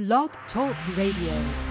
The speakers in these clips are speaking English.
Blog Talk Radio.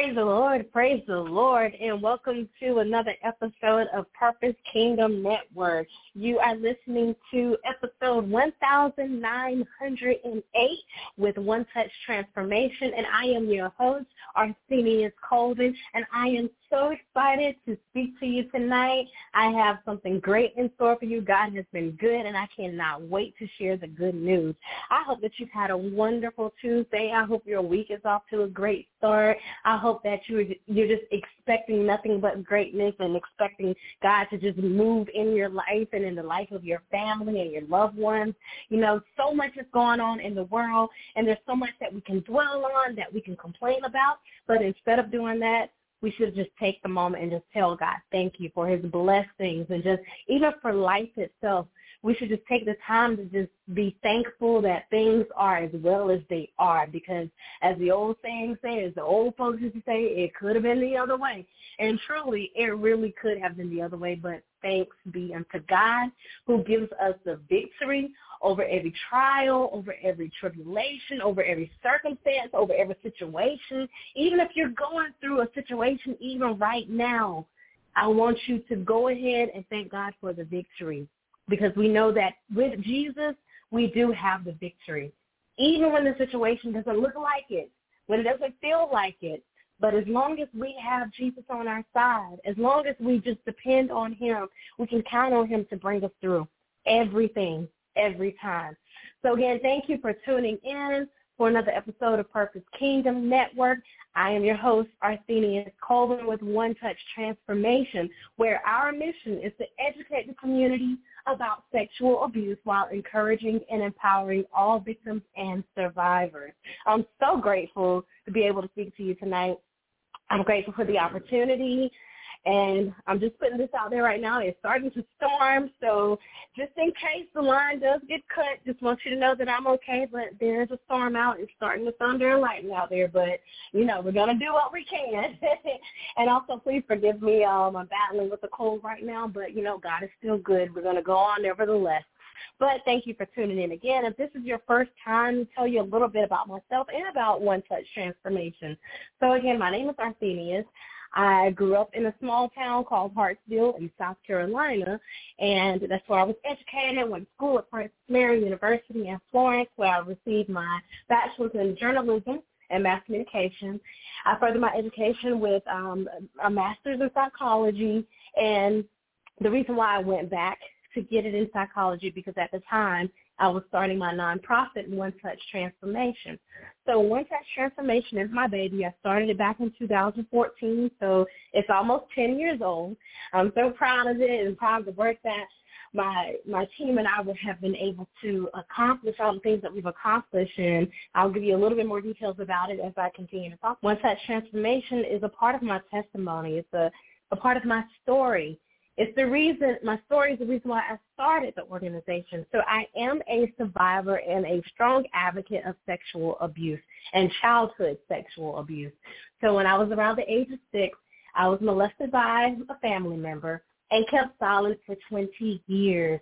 Praise the Lord, praise the Lord, and welcome to another episode of Purpose Kingdom Network. You are listening to episode 1908 with One Touch Transformation, and I am your host, Arthenius Colvin, and I am so excited to speak to you tonight. I have something great in store for you. God has been good, and I cannot wait to share the good news. I hope that you've had a wonderful Tuesday. I hope your week is off to a great start. I hope that you're, you're just expecting nothing but greatness and expecting God to just move in your life and in the life of your family and your loved ones. You know, so much is going on in the world, and there's so much that we can dwell on, that we can complain about. But instead of doing that, we should just take the moment and just tell God thank you for his blessings and just even for life itself. We should just take the time to just be thankful that things are as well as they are because as the old saying says, the old folks used to say, it could have been the other way. And truly, it really could have been the other way, but thanks be unto God who gives us the victory over every trial, over every tribulation, over every circumstance, over every situation. Even if you're going through a situation even right now, I want you to go ahead and thank God for the victory because we know that with Jesus, we do have the victory. Even when the situation doesn't look like it, when it doesn't feel like it, but as long as we have Jesus on our side, as long as we just depend on him, we can count on him to bring us through everything every time. So again, thank you for tuning in for another episode of Purpose Kingdom Network. I am your host, Arthenius Colvin with One Touch Transformation, where our mission is to educate the community about sexual abuse while encouraging and empowering all victims and survivors. I'm so grateful to be able to speak to you tonight. I'm grateful for the opportunity and I'm just putting this out there right now. It's starting to storm, so just in case the line does get cut, just want you to know that I'm okay. But there's a storm out. It's starting to thunder and lightning out there, but you know we're gonna do what we can. and also, please forgive me. Um, I'm battling with a cold right now, but you know God is still good. We're gonna go on nevertheless. But thank you for tuning in again. If this is your first time, tell you a little bit about myself and about One Touch Transformation. So again, my name is Arthenius. I grew up in a small town called Hartsville in South Carolina, and that's where I was educated. Went to school at Francis Marion University in Florence, where I received my bachelor's in journalism and mass communication. I furthered my education with um, a master's in psychology, and the reason why I went back to get it in psychology because at the time I was starting my nonprofit, One Touch Transformation. So One Touch Transformation is my baby. I started it back in 2014, so it's almost 10 years old. I'm so proud of it and proud of the work that my my team and I would have been able to accomplish all the things that we've accomplished and I'll give you a little bit more details about it as I continue to talk. One Touch Transformation is a part of my testimony. It's a, a part of my story. It's the reason, my story is the reason why I started the organization. So I am a survivor and a strong advocate of sexual abuse and childhood sexual abuse. So when I was around the age of six, I was molested by a family member and kept silent for 20 years.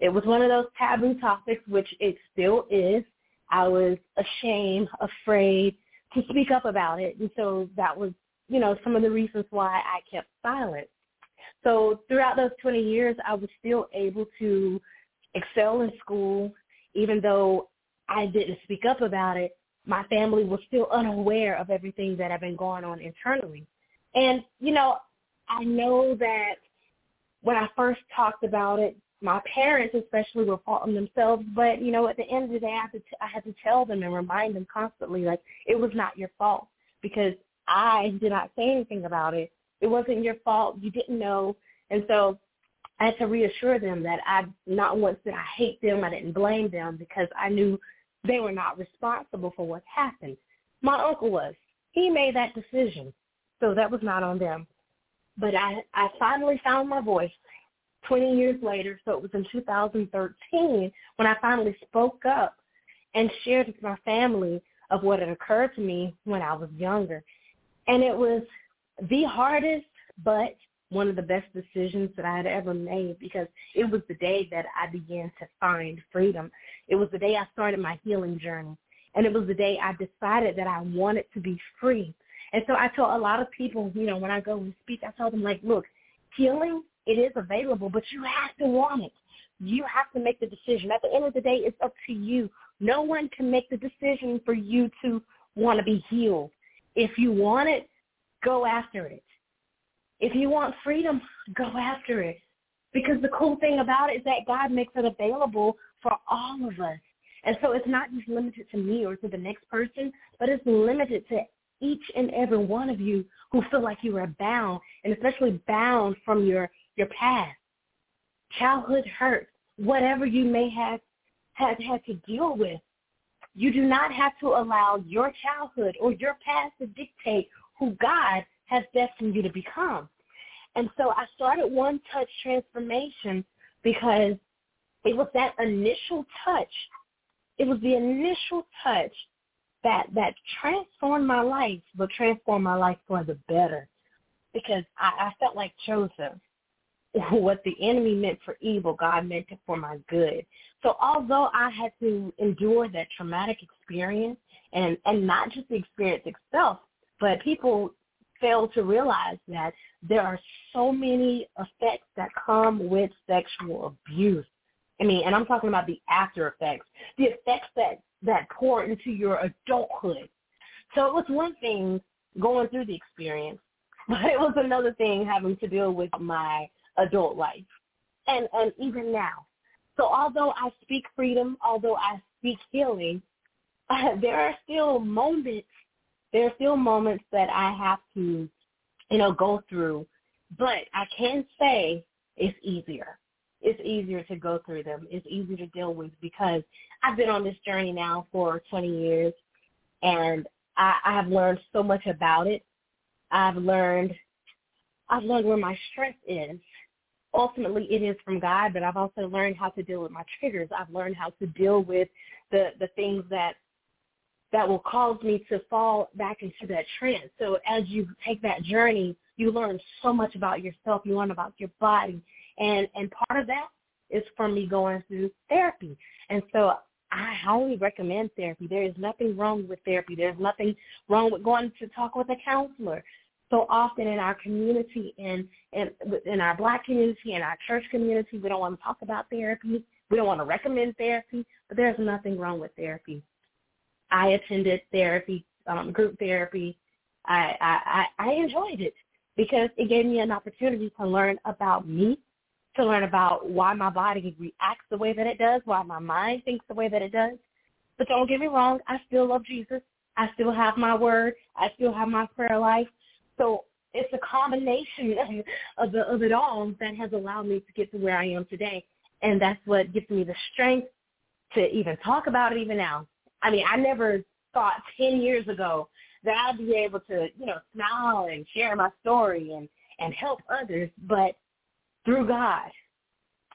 It was one of those taboo topics, which it still is. I was ashamed, afraid to speak up about it. And so that was, you know, some of the reasons why I kept silent. So throughout those 20 years, I was still able to excel in school, even though I didn't speak up about it. My family was still unaware of everything that had been going on internally. And, you know, I know that when I first talked about it, my parents especially were faulting themselves, but you know, at the end of the day, I had to, t- I had to tell them and remind them constantly, like it was not your fault because I did not say anything about it. It wasn't your fault. You didn't know. And so I had to reassure them that I not once did I hate them, I didn't blame them because I knew they were not responsible for what happened. My uncle was. He made that decision. So that was not on them. But I, I finally found my voice 20 years later, so it was in 2013 when I finally spoke up and shared with my family of what had occurred to me when I was younger. And it was the hardest, but one of the best decisions that I had ever made because it was the day that I began to find freedom. It was the day I started my healing journey. And it was the day I decided that I wanted to be free. And so I tell a lot of people, you know, when I go and speak, I tell them like, look, healing, it is available, but you have to want it. You have to make the decision. At the end of the day, it's up to you. No one can make the decision for you to want to be healed. If you want it, go after it. If you want freedom, go after it. Because the cool thing about it is that God makes it available for all of us. And so it's not just limited to me or to the next person, but it's limited to each and every one of you who feel like you are bound, and especially bound from your, your past, childhood hurt, whatever you may have have had to deal with. You do not have to allow your childhood or your past to dictate who God has destined you to become. And so I started One Touch Transformation because it was that initial touch. It was the initial touch that that transformed my life, but transformed my life for the better. Because I, I felt like Joseph. What the enemy meant for evil, God meant it for my good. So although I had to endure that traumatic experience and, and not just the experience itself, but people fail to realize that there are so many effects that come with sexual abuse. I mean, and I'm talking about the after effects, the effects that, that pour into your adulthood. So it was one thing going through the experience, but it was another thing having to deal with my adult life. And, and even now. So although I speak freedom, although I speak healing, uh, there are still moments there are still moments that I have to, you know, go through, but I can say it's easier. It's easier to go through them. It's easier to deal with because I've been on this journey now for 20 years, and I, I have learned so much about it. I've learned, I've learned where my strength is. Ultimately, it is from God, but I've also learned how to deal with my triggers. I've learned how to deal with the the things that that will cause me to fall back into that trance. So as you take that journey, you learn so much about yourself. You learn about your body. And, and part of that is from me going through therapy. And so I highly recommend therapy. There is nothing wrong with therapy. There's nothing wrong with going to talk with a counselor. So often in our community and in, in our black community and our church community, we don't want to talk about therapy. We don't want to recommend therapy, but there's nothing wrong with therapy. I attended therapy, um, group therapy. I, I, I enjoyed it because it gave me an opportunity to learn about me, to learn about why my body reacts the way that it does, why my mind thinks the way that it does. But don't get me wrong, I still love Jesus. I still have my word. I still have my prayer life. So it's a combination of, the, of it all that has allowed me to get to where I am today. And that's what gives me the strength to even talk about it even now. I mean, I never thought 10 years ago that I'd be able to, you know, smile and share my story and, and help others. But through God,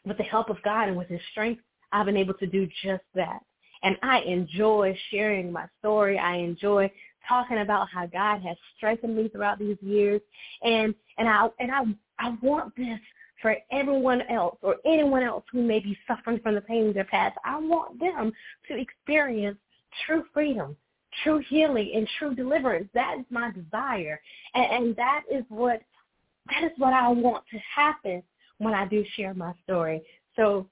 with the help of God and with his strength, I've been able to do just that. And I enjoy sharing my story. I enjoy talking about how God has strengthened me throughout these years. And and I and I I want this for everyone else or anyone else who may be suffering from the pain of their past. I want them to experience true freedom, true healing, and true deliverance. That is my desire, and, and that is what that is what I want to happen when I do share my story. So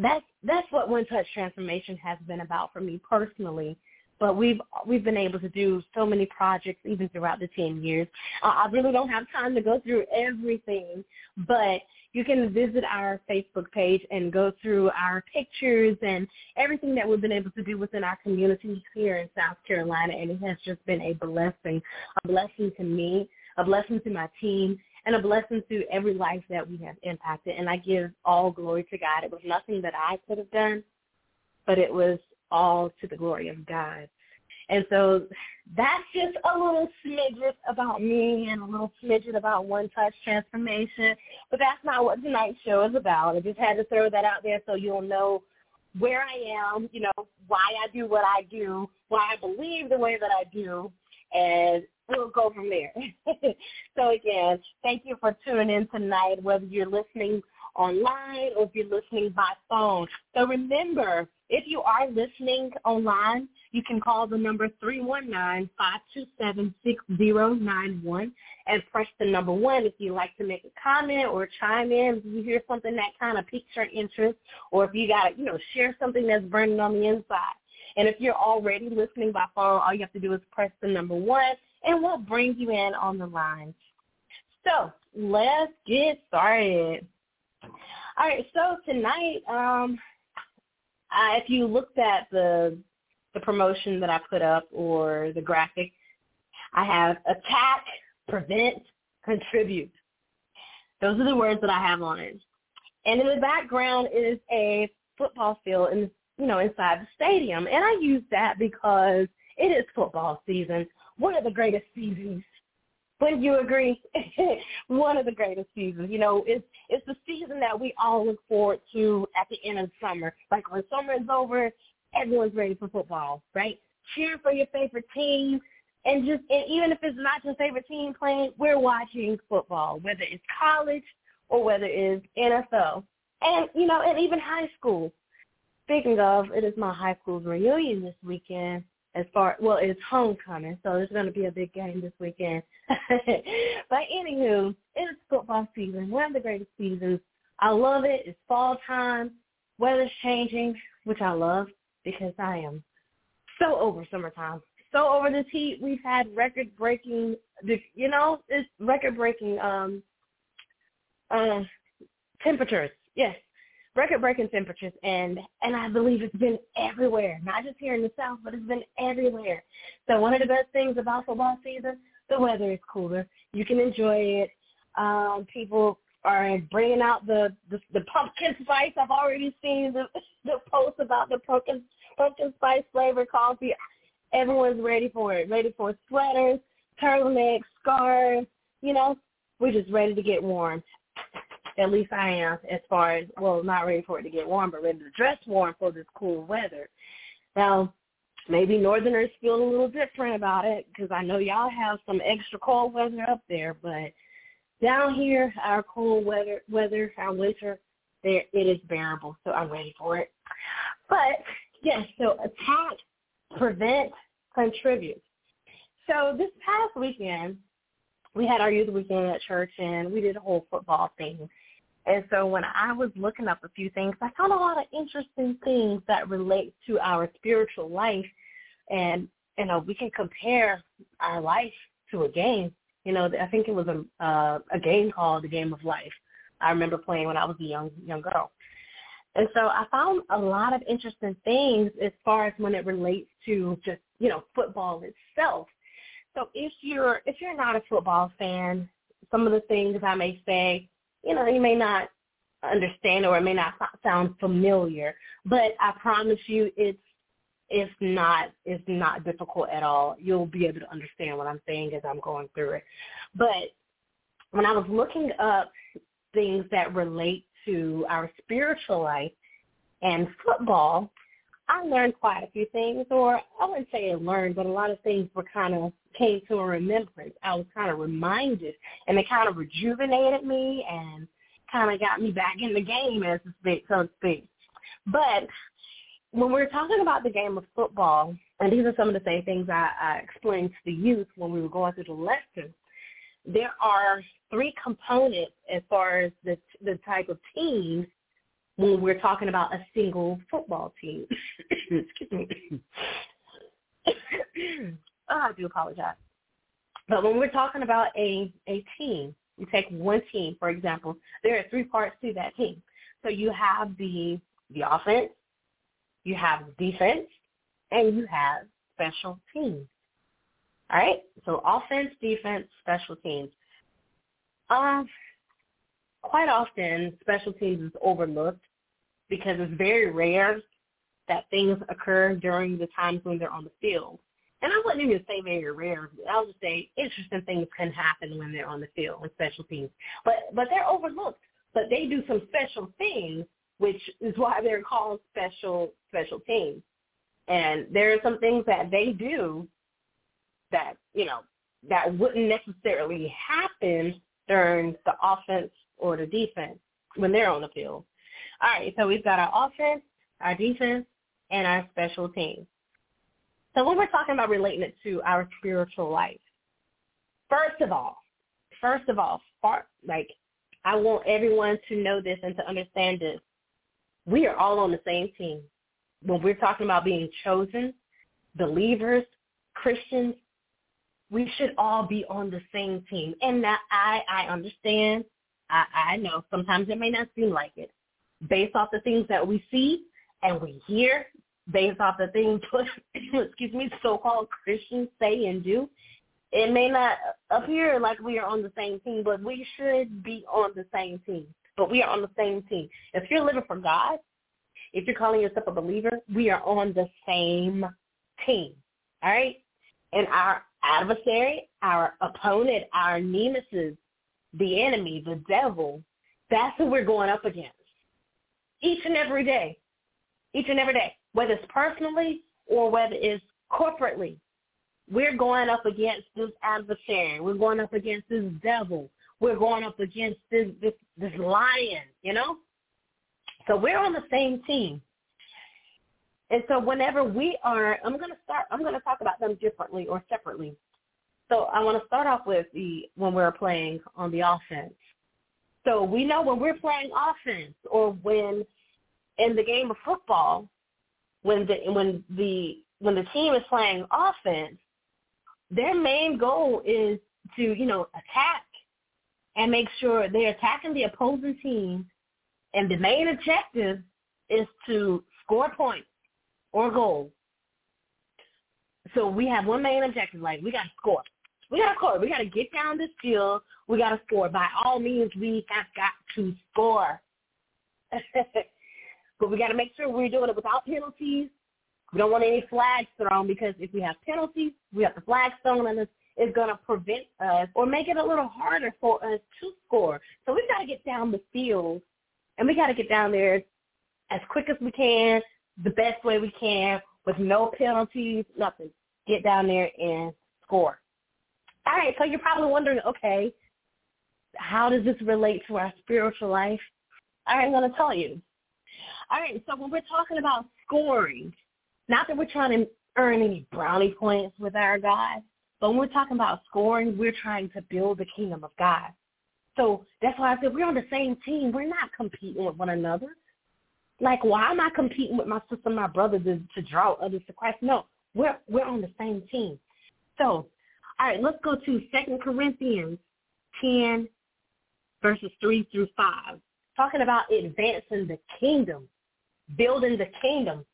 that's that's what One Touch Transformation has been about for me personally. But we've we've been able to do so many projects even throughout the ten years. I really don't have time to go through everything, but you can visit our Facebook page and go through our pictures and everything that we've been able to do within our community here in South Carolina. And it has just been a blessing, a blessing to me, a blessing to my team, and a blessing to every life that we have impacted. And I give all glory to God. It was nothing that I could have done, but it was all to the glory of God. And so that's just a little smidget about me and a little smidget about One Touch Transformation. But that's not what tonight's show is about. I just had to throw that out there so you'll know where I am, you know, why I do what I do, why I believe the way that I do, and we'll go from there. so again, thank you for tuning in tonight, whether you're listening online or if you're listening by phone. So remember, if you are listening online, you can call the number 319-527-6091 and press the number one if you'd like to make a comment or chime in if you hear something that kind of piques your interest or if you got to, you know, share something that's burning on the inside. And if you're already listening by phone, all you have to do is press the number one and we'll bring you in on the line. So let's get started. All right, so tonight, um, I, if you looked at the the promotion that I put up or the graphic, I have attack, prevent, contribute. Those are the words that I have on it. And in the background is a football field in you know inside the stadium, and I use that because it is football season, one of the greatest seasons wouldn't you agree? One of the greatest seasons. You know, it's it's the season that we all look forward to at the end of summer. Like when summer is over, everyone's ready for football, right? Cheer for your favorite team, and just and even if it's not your favorite team playing, we're watching football, whether it's college or whether it's NFL, and you know, and even high school. Speaking of, it is my high school's reunion this weekend, as far well it's homecoming so it's going to be a big game this weekend. But anywho it's football season one of the greatest seasons. I love it. It's fall time. Weather's changing which i love because i am so over summertime so over this heat. We've had record breaking you know it's record breaking um uh temperatures. Yes record-breaking temperatures, and and I believe it's been everywhere, not just here in the South, but it's been everywhere. So one of the best things about football season, the weather is cooler. You can enjoy it. Um, people are bringing out the, the the pumpkin spice. I've already seen the the post about the pumpkin pumpkin spice flavored coffee. Everyone's ready for it. Ready for sweaters, turtlenecks, scarves. You know, we're just ready to get warm. At least I am, as far as well, not ready for it to get warm, but ready to dress warm for this cool weather. Now, maybe Northerners feel a little different about it because I know y'all have some extra cold weather up there, but down here, our cold weather, weather, our winter, there it is bearable. So I'm ready for it. But yes, so attack, prevent, contribute. So this past weekend, we had our youth weekend at church and we did a whole football thing. And so when I was looking up a few things, I found a lot of interesting things that relate to our spiritual life. And, you know, we can compare our life to a game. You know, I think it was a, uh, a game called The Game of Life. I remember playing when I was a young, young girl. And so I found a lot of interesting things as far as when it relates to just, you know, football itself. So if you're if you're not a football fan, some of the things I may say you know, you may not understand or it may not sound familiar, but I promise you it's it's not it's not difficult at all. You'll be able to understand what I'm saying as I'm going through it. But when I was looking up things that relate to our spiritual life and football, I learned quite a few things, or I wouldn't say I learned, but a lot of things were kind of came to a remembrance. I was kind of reminded, and it kind of rejuvenated me and kind of got me back in the game, as to speak, so to speak. But when we're talking about the game of football, and these are some of the same things I, I explained to the youth when we were going through the lesson, there are three components as far as the the type of teams when we're talking about a single football team. Excuse me. oh, I do apologize. But when we're talking about a, a team, you take one team, for example, there are three parts to that team. So you have the the offense, you have defense, and you have special teams. All right? So offense, defense, special teams. Um, quite often special teams is overlooked because it's very rare that things occur during the times when they're on the field. and I wouldn't even say very rare. I'll just say interesting things can happen when they're on the field with special teams. But but they're overlooked. But they do some special things, which is why they're called special special teams. And there are some things that they do that you know that wouldn't necessarily happen during the offense or the defense when they're on the field. All right, so we've got our offense, our defense, and our special teams. So when we're talking about relating it to our spiritual life, first of all, first of all, far, like I want everyone to know this and to understand this. We are all on the same team. When we're talking about being chosen, believers, Christians, we should all be on the same team. And that I, I understand. I, I know sometimes it may not seem like it. Based off the things that we see and we hear, based off the things, excuse me, so-called Christians say and do, it may not appear like we are on the same team, but we should be on the same team. But we are on the same team. If you're living for God, if you're calling yourself a believer, we are on the same team. All right? And our adversary, our opponent, our nemesis, the enemy, the devil, that's who we're going up against. Each and every day. Each and every day. Whether it's personally or whether it's corporately. We're going up against this adversary. We're going up against this devil. We're going up against this this, this lion, you know? So we're on the same team. And so whenever we are, I'm going to start, I'm going to talk about them differently or separately. So I want to start off with the when we're playing on the offense. So we know when we're playing offense or when in the game of football, when the when the when the team is playing offense, their main goal is to, you know, attack and make sure they're attacking the opposing team and the main objective is to score points or goals. So we have one main objective, like we got to score. We got to score. We got to get down this field. We got to score. By all means, we have got to score. but we got to make sure we're doing it without penalties. We don't want any flags thrown because if we have penalties, we have the flags thrown and it's, it's going to prevent us or make it a little harder for us to score. So we've got to get down the field and we got to get down there as quick as we can, the best way we can, with no penalties, nothing. Get down there and score. All right, so you're probably wondering, okay, how does this relate to our spiritual life? All right, I'm going to tell you. All right, so when we're talking about scoring, not that we're trying to earn any brownie points with our God, but when we're talking about scoring, we're trying to build the kingdom of God. So that's why I said we're on the same team. We're not competing with one another. Like, why am I competing with my sister, my brother to, to draw others to Christ? No, we're we're on the same team. So, all right, let's go to Second Corinthians ten, verses three through five, talking about advancing the kingdom, building the kingdom.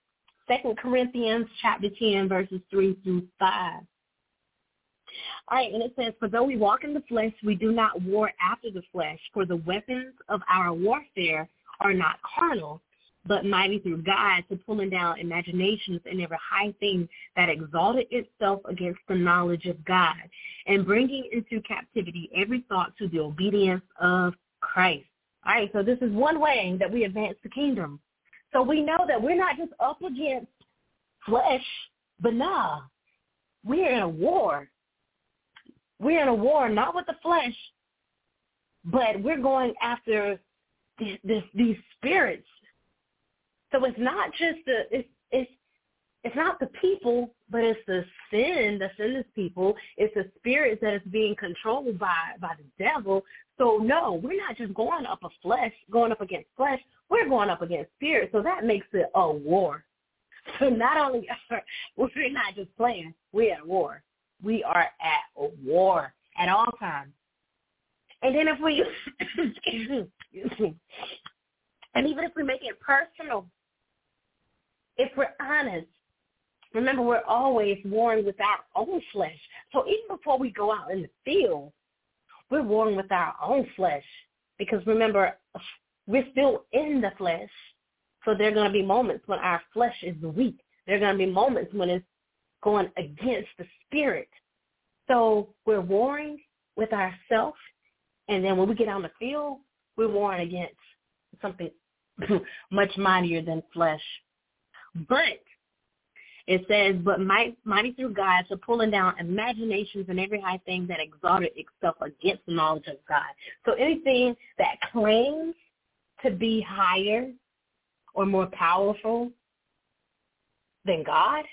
Second Corinthians chapter ten, verses three through five. All right, and it says, For though we walk in the flesh, we do not war after the flesh, for the weapons of our warfare are not carnal, but mighty through God to pulling down imaginations and every high thing that exalted itself against the knowledge of God, and bringing into captivity every thought to the obedience of Christ. All right, so this is one way that we advance the kingdom. So we know that we're not just up against flesh, but nah, we're in a war we're in a war not with the flesh, but we're going after this, this, these spirits. So it's not just the it's it's it's not the people, but it's the sin that's in this people. It's the spirit that is being controlled by by the devil. So no, we're not just going up a flesh, going up against flesh. We're going up against spirit. So that makes it a war. So not only are we're not just playing, we're at war we are at a war at all times. And then if we, and even if we make it personal, if we're honest, remember we're always warring with our own flesh. So even before we go out in the field, we're warring with our own flesh. Because remember, we're still in the flesh. So there are going to be moments when our flesh is weak. There are going to be moments when it's going against the spirit. So we're warring with ourselves, and then when we get on the field, we're warring against something much mightier than flesh. But it says, but mighty, mighty through God to pulling down imaginations and every high thing that exalted itself against the knowledge of God. So anything that claims to be higher or more powerful than God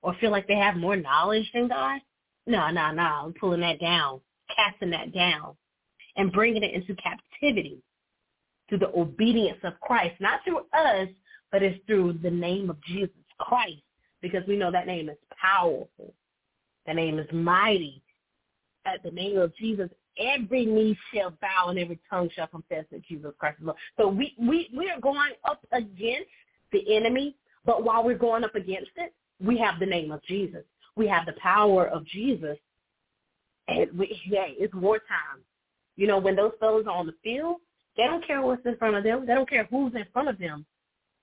or feel like they have more knowledge than God, no, no, no, I'm pulling that down, casting that down, and bringing it into captivity through the obedience of Christ, not through us, but it's through the name of Jesus Christ, because we know that name is powerful. The name is mighty. At the name of Jesus, every knee shall bow and every tongue shall confess that Jesus Christ is Lord. So we, we, we are going up against the enemy, but while we're going up against it, we have the name of Jesus. We have the power of Jesus. And we, hey, it's wartime. You know, when those fellows are on the field, they don't care what's in front of them. They don't care who's in front of them.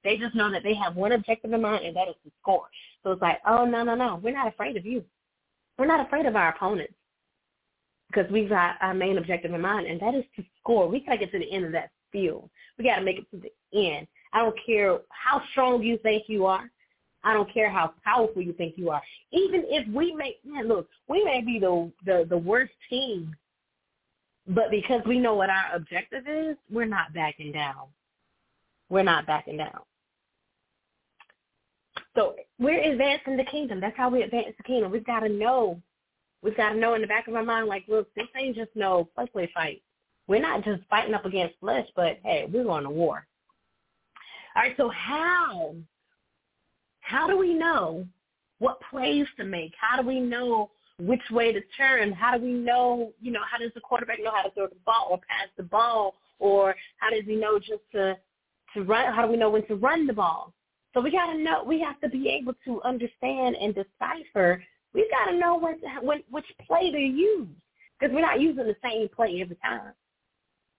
They just know that they have one objective in mind, and that is to score. So it's like, oh, no, no, no. We're not afraid of you. We're not afraid of our opponents because we've got our main objective in mind, and that is to score. We got to get to the end of that field. We got to make it to the end. I don't care how strong you think you are. I don't care how powerful you think you are. Even if we may, man, look, we may be the the, the worst team but because we know what our objective is, we're not backing down. We're not backing down. So we're advancing the kingdom. That's how we advance the kingdom. We've got to know. We've got to know in the back of our mind, like, look, this ain't just no play fight. We're not just fighting up against flesh, but hey, we're going to war. All right, so how how do we know what plays to make? How do we know which way to turn? How do we know, you know, how does the quarterback know how to throw the ball or pass the ball? Or how does he know just to, to run? How do we know when to run the ball? So we got to know, we have to be able to understand and decipher. We got to know what, which play to use because we're not using the same play every time.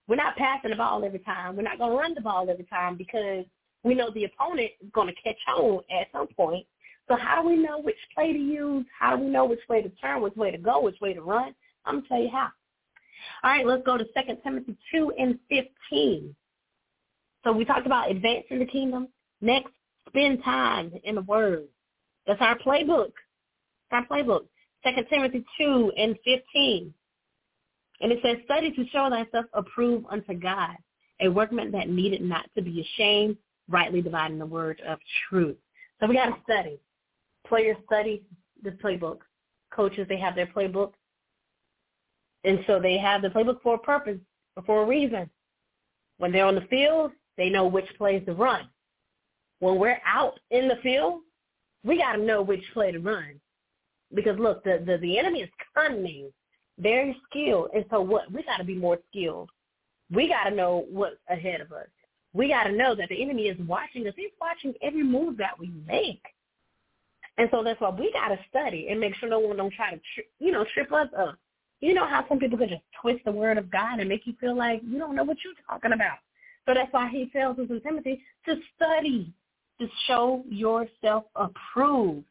We're not passing the ball every time. We're not going to run the ball every time because we know the opponent is going to catch on at some point so how do we know which play to use? How do we know which way to turn, which way to go, which way to run? I'm going to tell you how. All right, let's go to 2 Timothy 2 and 15. So we talked about advancing the kingdom. Next, spend time in the Word. That's our playbook. It's Our playbook. Second Timothy 2 and 15. And it says, study to show thyself approved unto God, a workman that needed not to be ashamed, rightly dividing the word of truth. So we got to study players study the playbook. Coaches, they have their playbook. And so they have the playbook for a purpose, for a reason. When they're on the field, they know which plays to run. When we're out in the field, we got to know which play to run. Because look, the, the, the enemy is cunning, very skilled. And so what? We got to be more skilled. We got to know what's ahead of us. We got to know that the enemy is watching us. He's watching every move that we make. And so that's why we got to study and make sure no one don't try to, you know, trip us up. You know how some people can just twist the word of God and make you feel like you don't know what you're talking about. So that's why he tells us in Timothy to study, to show yourself approved.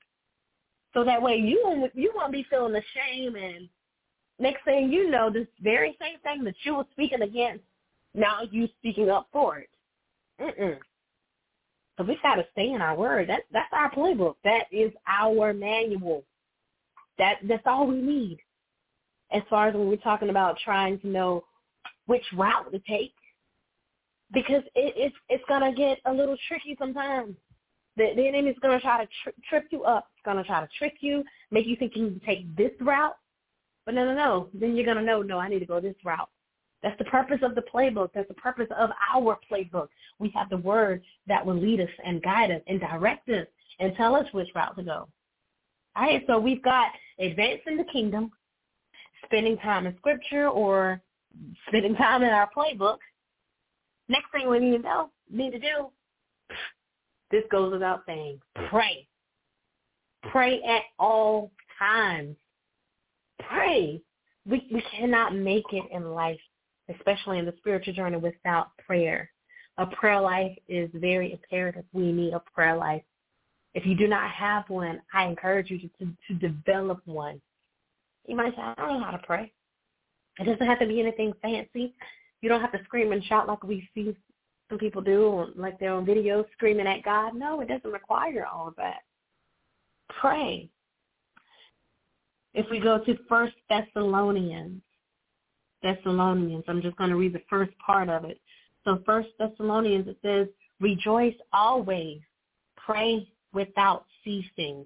So that way you won't, you won't be feeling the shame and next thing you know, this very same thing that you were speaking against, now you speaking up for it. Mm-mm. So we got to stay in our word. That's that's our playbook. That is our manual. That that's all we need. As far as when we're talking about trying to know which route to take, because it, it's it's gonna get a little tricky sometimes. The, the enemy's gonna try to tri- trip you up. It's gonna try to trick you, make you think you can take this route. But no, no, no. Then you're gonna know, no, I need to go this route. That's the purpose of the playbook. That's the purpose of our playbook. We have the word that will lead us and guide us and direct us and tell us which route to go. All right, so we've got advancing the kingdom, spending time in scripture or spending time in our playbook. Next thing we need to know, need to do, this goes without saying, pray. Pray at all times. Pray. We, we cannot make it in life especially in the spiritual journey, without prayer. A prayer life is very imperative. We need a prayer life. If you do not have one, I encourage you to, to, to develop one. You might say, I don't know how to pray. It doesn't have to be anything fancy. You don't have to scream and shout like we see some people do, like they're on video screaming at God. No, it doesn't require all of that. Pray. If we go to First Thessalonians, Thessalonians, I'm just going to read the first part of it. So First Thessalonians, it says, rejoice always, pray without ceasing.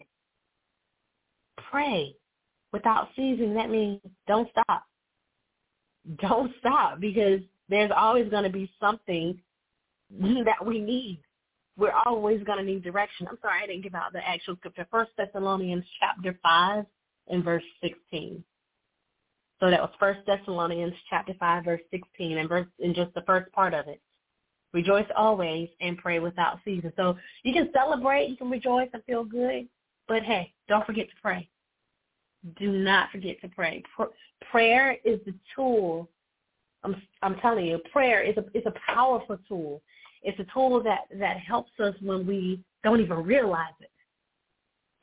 Pray without ceasing. That means don't stop. Don't stop because there's always going to be something that we need. We're always going to need direction. I'm sorry, I didn't give out the actual scripture. First Thessalonians chapter 5 and verse 16. So that was First Thessalonians chapter 5 verse 16 and verse in just the first part of it. Rejoice always and pray without ceasing. So you can celebrate, you can rejoice and feel good, but hey, don't forget to pray. Do not forget to pray. prayer is the tool. I'm I'm telling you, prayer is a is a powerful tool. It's a tool that that helps us when we don't even realize it.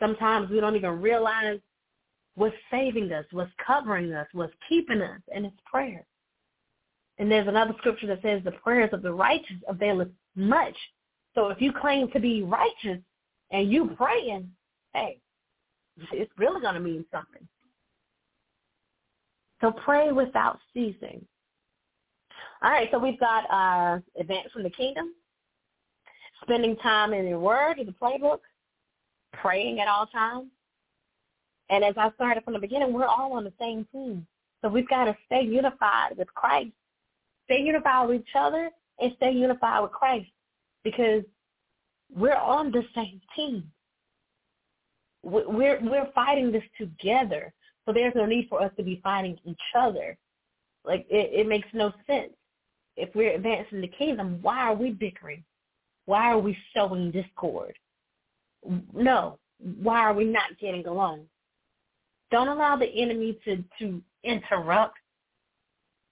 Sometimes we don't even realize what's saving us, what's covering us, what's keeping us, and it's prayer. And there's another scripture that says the prayers of the righteous availeth much. So if you claim to be righteous and you praying, hey, it's really going to mean something. So pray without ceasing. All right, so we've got uh, advance from the kingdom, spending time in your word, in the playbook, praying at all times. And as I started from the beginning, we're all on the same team. So we've got to stay unified with Christ stay unified with each other and stay unified with Christ because we're on the same team. We're we're fighting this together, so there's no need for us to be fighting each other. Like it, it makes no sense. If we're advancing the kingdom, why are we bickering? Why are we sowing discord? No. Why are we not getting along? Don't allow the enemy to to interrupt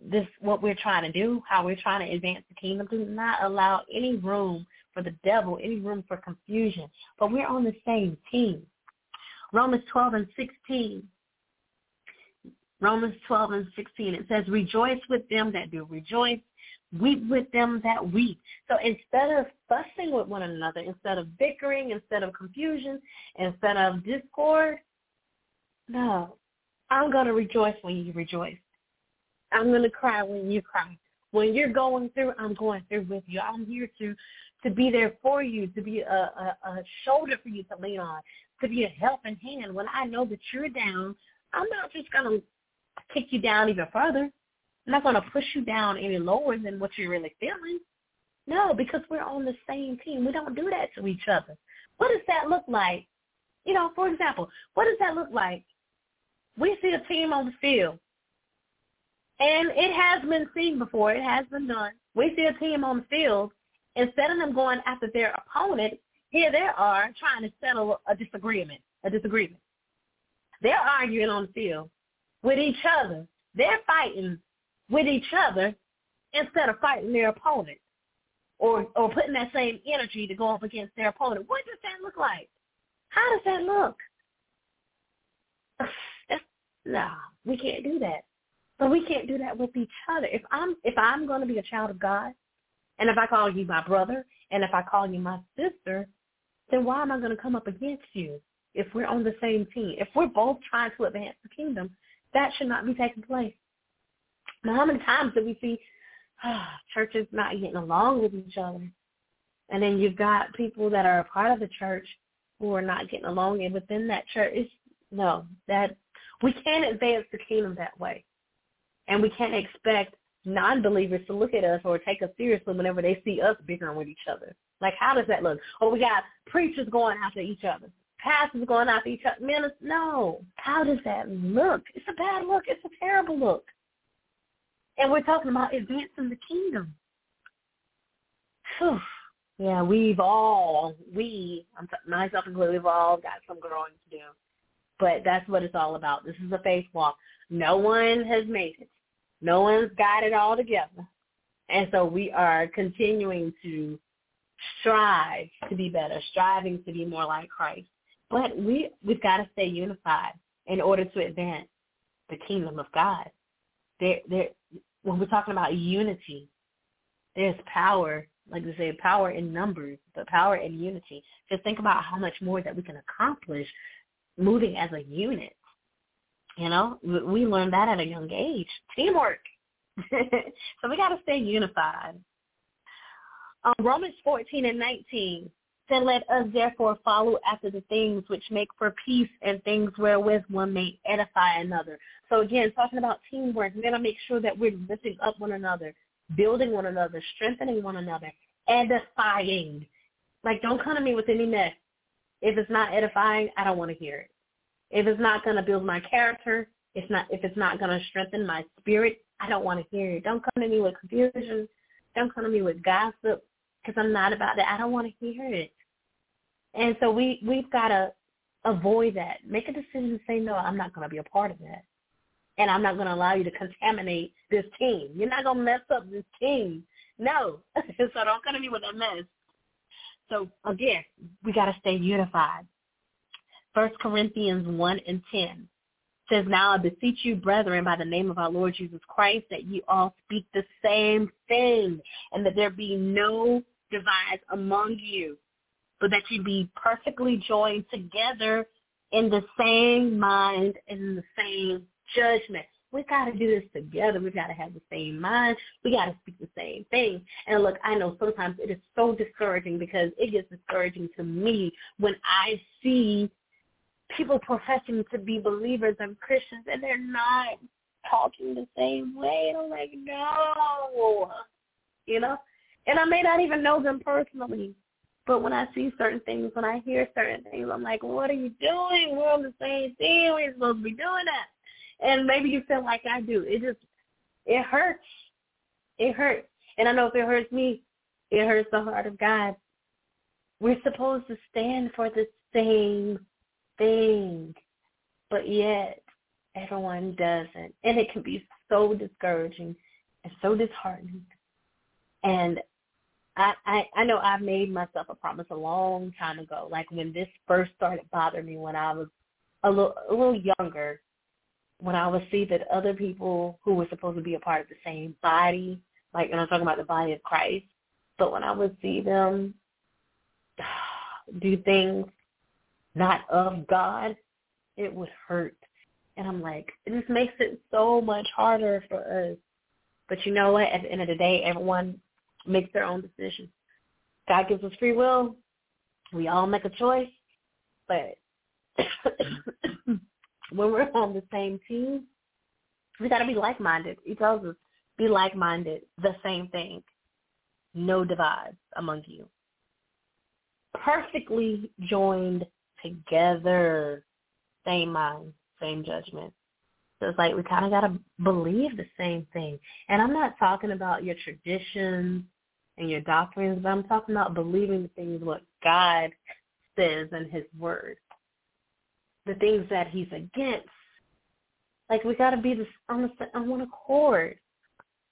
this what we're trying to do, how we're trying to advance the kingdom. Do not allow any room for the devil, any room for confusion. But we're on the same team. Romans 12 and 16. Romans 12 and 16. It says, rejoice with them that do rejoice. Weep with them that weep. So instead of fussing with one another, instead of bickering, instead of confusion, instead of discord, no, I'm going to rejoice when you rejoice. I'm going to cry when you cry. When you're going through, I'm going through with you. I'm here to to be there for you, to be a, a, a shoulder for you to lean on, to be a helping hand. When I know that you're down, I'm not just going to kick you down even further. I'm not going to push you down any lower than what you're really feeling. No, because we're on the same team. We don't do that to each other. What does that look like? You know, for example, what does that look like? We see a team on the field and it has been seen before. It has been done. We see a team on the field. Instead of them going after their opponent, here they are trying to settle a disagreement. A disagreement. They're arguing on the field with each other. They're fighting with each other instead of fighting their opponent or or putting that same energy to go up against their opponent. What does that look like? How does that look? no, we can't do that. But we can't do that with each other. If I'm if I'm going to be a child of God, and if I call you my brother, and if I call you my sister, then why am I going to come up against you if we're on the same team? If we're both trying to advance the kingdom, that should not be taking place. Now, how many times do we see ah, churches not getting along with each other? And then you've got people that are a part of the church who are not getting along, and within that church, it's, no, that we can't advance the kingdom that way. And we can't expect non-believers to look at us or take us seriously whenever they see us bickering with each other. Like, how does that look? Or we got preachers going after each other, pastors going after each other. Ministers, no. How does that look? It's a bad look. It's a terrible look. And we're talking about advancing the kingdom. Whew. Yeah, we've all, we, I'm t- myself included, we've all got some growing to do. But that's what it's all about. This is a faith walk. No one has made it. No one's got it all together. And so we are continuing to strive to be better, striving to be more like Christ. But we we've got to stay unified in order to advance the kingdom of God. There, there. When we're talking about unity, there's power, like we say, power in numbers, but power in unity. Just think about how much more that we can accomplish moving as a unit. You know, we learned that at a young age. Teamwork. so we got to stay unified. Um, Romans 14 and 19 said, Let us therefore follow after the things which make for peace and things wherewith one may edify another. So again, talking about teamwork, we got to make sure that we're lifting up one another, building one another, strengthening one another, edifying. Like, don't come to me with any mess. If it's not edifying, I don't want to hear it. If it's not going to build my character, it's not. If it's not going to strengthen my spirit, I don't want to hear it. Don't come to me with confusion. Don't come to me with gossip because I'm not about that. I don't want to hear it. And so we we've got to avoid that. Make a decision to say no. I'm not going to be a part of that, and I'm not going to allow you to contaminate this team. You're not going to mess up this team. No. so don't come to me with that mess. So again, we got to stay unified. First Corinthians 1 and 10 says, Now I beseech you, brethren, by the name of our Lord Jesus Christ, that you all speak the same thing, and that there be no divides among you, but that you be perfectly joined together in the same mind and in the same judgment. We got to do this together. We got to have the same mind. We got to speak the same thing. And look, I know sometimes it is so discouraging because it gets discouraging to me when I see people professing to be believers and Christians and they're not talking the same way. And I'm like, no, you know. And I may not even know them personally, but when I see certain things, when I hear certain things, I'm like, what are you doing? We're on the same team. We're supposed to be doing that. And maybe you feel like I do. It just, it hurts. It hurts. And I know if it hurts me, it hurts the heart of God. We're supposed to stand for the same thing, but yet everyone doesn't. And it can be so discouraging and so disheartening. And I, I I know I made myself a promise a long time ago, like when this first started bothering me when I was a little a little younger, when I would see that other people who were supposed to be a part of the same body, like and I'm talking about the body of Christ, but when I would see them do things not of God, it would hurt. And I'm like, just makes it so much harder for us. But you know what? At the end of the day, everyone makes their own decisions. God gives us free will. We all make a choice. But when we're on the same team, we got to be like-minded. He tells us, be like-minded, the same thing. No divides among you. Perfectly joined together, same mind, same judgment. So it's like we kind of got to believe the same thing. And I'm not talking about your traditions and your doctrines, but I'm talking about believing the things what God says in his word. The things that he's against. Like we got to be this on, the, on one accord.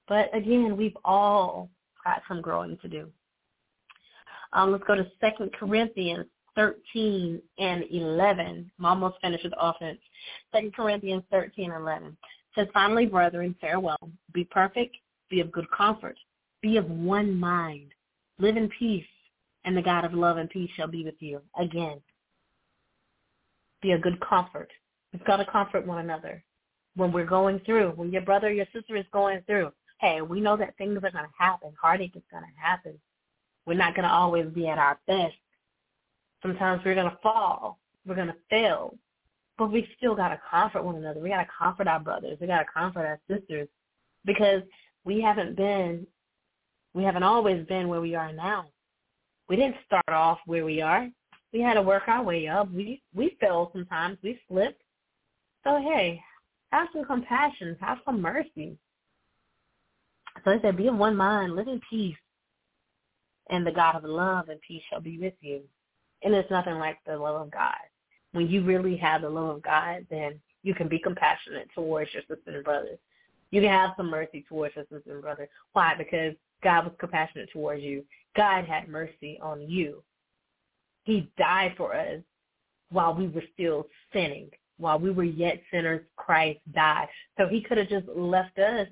But again, we've all got some growing to do. Um, let's go to Second Corinthians 13 and 11. I'm almost finished with the offense. Second Corinthians 13 and 11 says, Finally, brethren, farewell. Be perfect. Be of good comfort. Be of one mind. Live in peace, and the God of love and peace shall be with you. Again, be a good comfort. We've got to comfort one another when we're going through, when your brother or your sister is going through. Hey, we know that things are going to happen. Heartache is going to happen. We're not going to always be at our best. Sometimes we're going to fall. We're going to fail. But we still got to comfort one another. We got to comfort our brothers. We got to comfort our sisters because we haven't been, we haven't always been where we are now. We didn't start off where we are. We had to work our way up. We we fell sometimes. We slipped. So hey, have some compassion. Have some mercy. So he said, be of one mind, live in peace, and the God of love and peace shall be with you. And it's nothing like the love of God. When you really have the love of God, then you can be compassionate towards your sisters and brothers. You can have some mercy towards your sisters and brothers. Why? Because God was compassionate towards you. God had mercy on you. He died for us while we were still sinning. While we were yet sinners, Christ died. So he could have just left us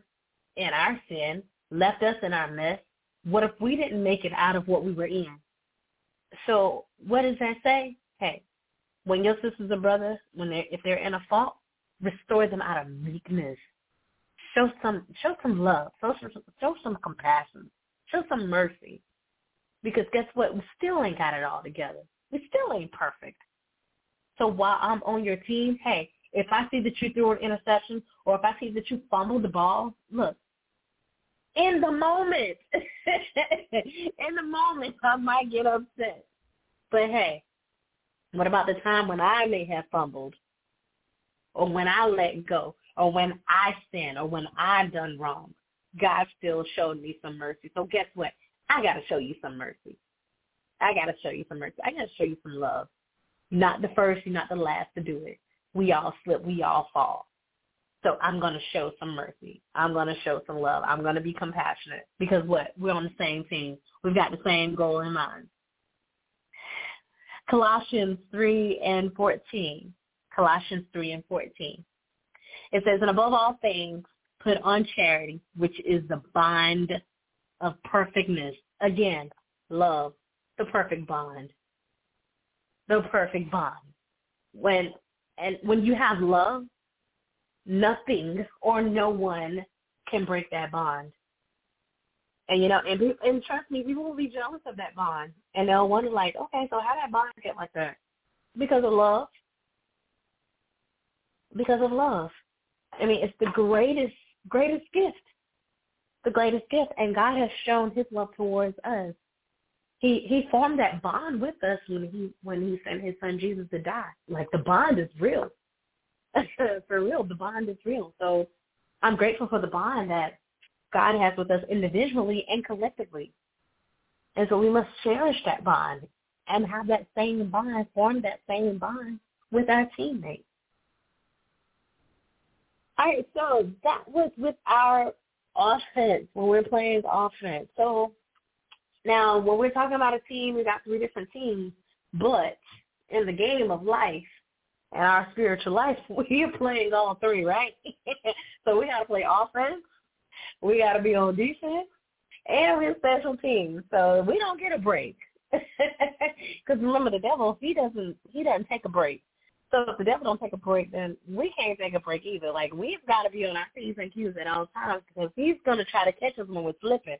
in our sin, left us in our mess. What if we didn't make it out of what we were in? So what does that say? Hey, when your sisters and brothers, when they if they're in a fault, restore them out of meekness. Show some show some love. Show some show some compassion. Show some mercy. Because guess what? We still ain't got it all together. We still ain't perfect. So while I'm on your team, hey, if I see that you threw an interception or if I see that you fumbled the ball, look, in the moment, in the moment, I might get upset. But hey, what about the time when I may have fumbled or when I let go or when I sin or when I've done wrong? God still showed me some mercy. So guess what? I got to show you some mercy. I got to show you some mercy. I got to show you some love. Not the first, you're not the last to do it. We all slip. We all fall. So I'm going to show some mercy. I'm going to show some love. I'm going to be compassionate because what? We're on the same team. We've got the same goal in mind. Colossians 3 and 14. Colossians 3 and 14. It says, and above all things, put on charity, which is the bond of perfectness. Again, love, the perfect bond. The perfect bond. When and when you have love, nothing or no one can break that bond. And you know, and, and trust me, people will be jealous of that bond, and they'll wonder, like, okay, so how that bond get like that? Because of love. Because of love. I mean, it's the greatest, greatest gift the greatest gift, and God has shown His love towards us. He He formed that bond with us when He when He sent His Son Jesus to die. Like the bond is real, for real. The bond is real. So I'm grateful for the bond that God has with us individually and collectively. And so we must cherish that bond and have that same bond, form that same bond with our teammates. All right, so that was with our offense when we're playing offense. So now when we're talking about a team, we got three different teams, but in the game of life and our spiritual life, we are playing all three, right? so we got to play offense, we got to be on defense, and we're special teams. So we don't get a break. Because remember, the devil he doesn't he doesn't take a break. So if the devil don't take a break, then we can't take a break either. Like we've got to be on our p's and q's at all times because he's to try to catch us when we're slipping.